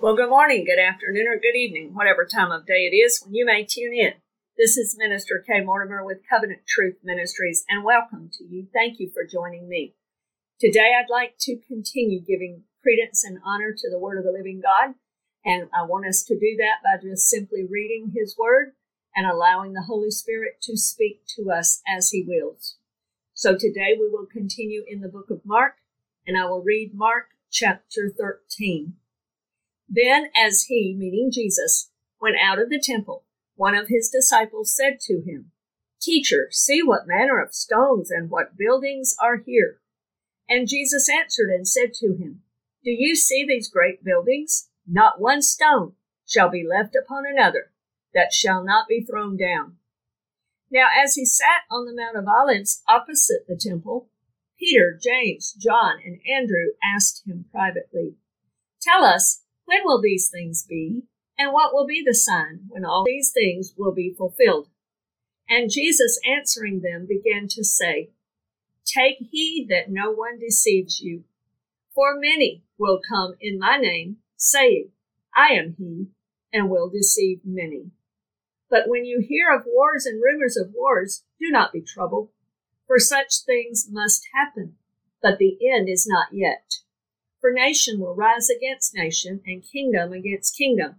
Well, good morning, good afternoon, or good evening, whatever time of day it is when you may tune in. This is Minister Kay Mortimer with Covenant Truth Ministries, and welcome to you. Thank you for joining me. Today, I'd like to continue giving credence and honor to the Word of the Living God, and I want us to do that by just simply reading His Word and allowing the Holy Spirit to speak to us as He wills. So today, we will continue in the book of Mark, and I will read Mark chapter 13. Then, as he, meaning Jesus, went out of the temple, one of his disciples said to him, Teacher, see what manner of stones and what buildings are here. And Jesus answered and said to him, Do you see these great buildings? Not one stone shall be left upon another that shall not be thrown down. Now, as he sat on the Mount of Olives opposite the temple, Peter, James, John, and Andrew asked him privately, Tell us, when will these things be? And what will be the sign when all these things will be fulfilled? And Jesus answering them began to say, Take heed that no one deceives you. For many will come in my name, saying, I am he, and will deceive many. But when you hear of wars and rumors of wars, do not be troubled, for such things must happen, but the end is not yet. For nation will rise against nation, and kingdom against kingdom.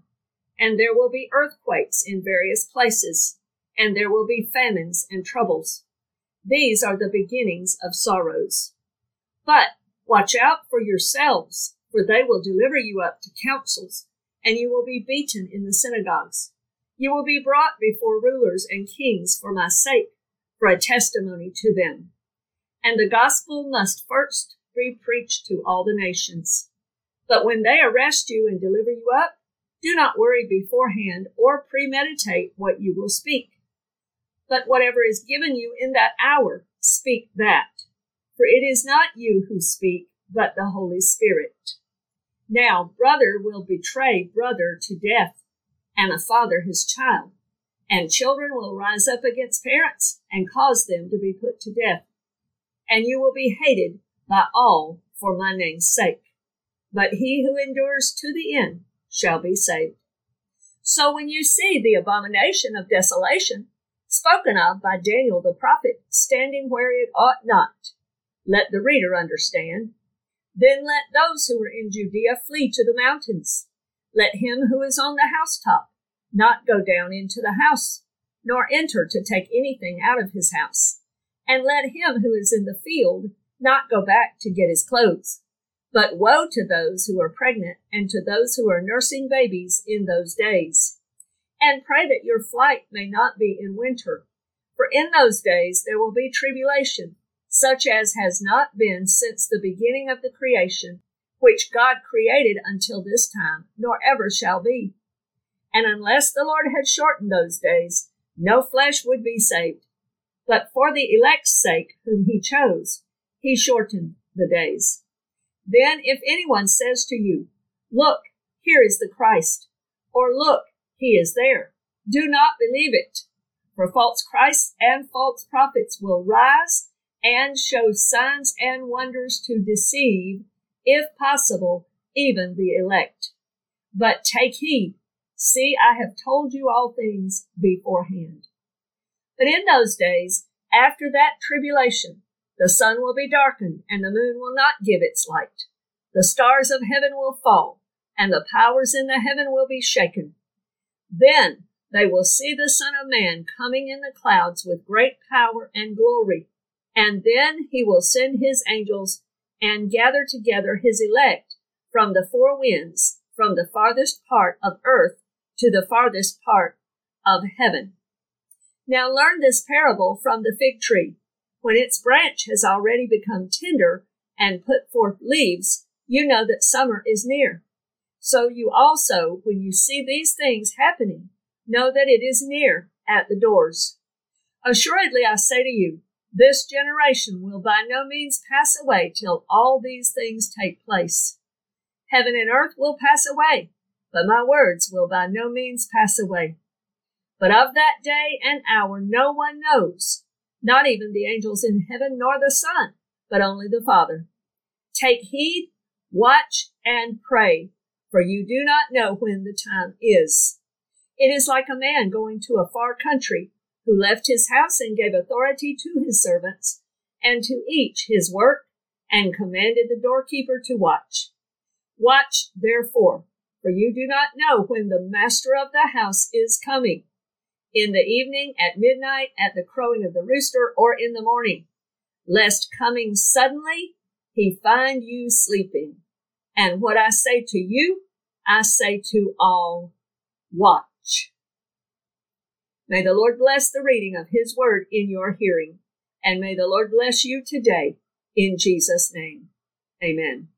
And there will be earthquakes in various places, and there will be famines and troubles. These are the beginnings of sorrows. But watch out for yourselves, for they will deliver you up to councils, and you will be beaten in the synagogues. You will be brought before rulers and kings for my sake, for a testimony to them. And the gospel must first be preached to all the nations. But when they arrest you and deliver you up, do not worry beforehand or premeditate what you will speak. But whatever is given you in that hour, speak that. For it is not you who speak, but the Holy Spirit. Now, brother will betray brother to death, and a father his child, and children will rise up against parents and cause them to be put to death. And you will be hated by all for my name's sake. But he who endures to the end shall be saved. So when you see the abomination of desolation spoken of by Daniel the prophet standing where it ought not, let the reader understand. Then let those who are in Judea flee to the mountains. Let him who is on the housetop not go down into the house, nor enter to take anything out of his house. And let him who is in the field not go back to get his clothes. But woe to those who are pregnant and to those who are nursing babies in those days. And pray that your flight may not be in winter. For in those days there will be tribulation, such as has not been since the beginning of the creation, which God created until this time, nor ever shall be. And unless the Lord had shortened those days, no flesh would be saved. But for the elect's sake, whom he chose, he shortened the days. Then if anyone says to you, Look, here is the Christ, or Look, he is there, do not believe it. For false Christs and false prophets will rise and show signs and wonders to deceive, if possible, even the elect. But take heed. See, I have told you all things beforehand. But in those days, after that tribulation, the sun will be darkened, and the moon will not give its light. The stars of heaven will fall, and the powers in the heaven will be shaken. Then they will see the Son of Man coming in the clouds with great power and glory. And then he will send his angels and gather together his elect from the four winds, from the farthest part of earth to the farthest part of heaven. Now learn this parable from the fig tree. When its branch has already become tender and put forth leaves, you know that summer is near. So you also, when you see these things happening, know that it is near at the doors. Assuredly, I say to you, this generation will by no means pass away till all these things take place. Heaven and earth will pass away, but my words will by no means pass away. But of that day and hour no one knows, not even the angels in heaven nor the Son, but only the Father. Take heed, watch, and pray, for you do not know when the time is. It is like a man going to a far country who left his house and gave authority to his servants and to each his work and commanded the doorkeeper to watch. Watch therefore, for you do not know when the master of the house is coming. In the evening, at midnight, at the crowing of the rooster, or in the morning, lest coming suddenly he find you sleeping. And what I say to you, I say to all, watch. May the Lord bless the reading of his word in your hearing, and may the Lord bless you today in Jesus' name. Amen.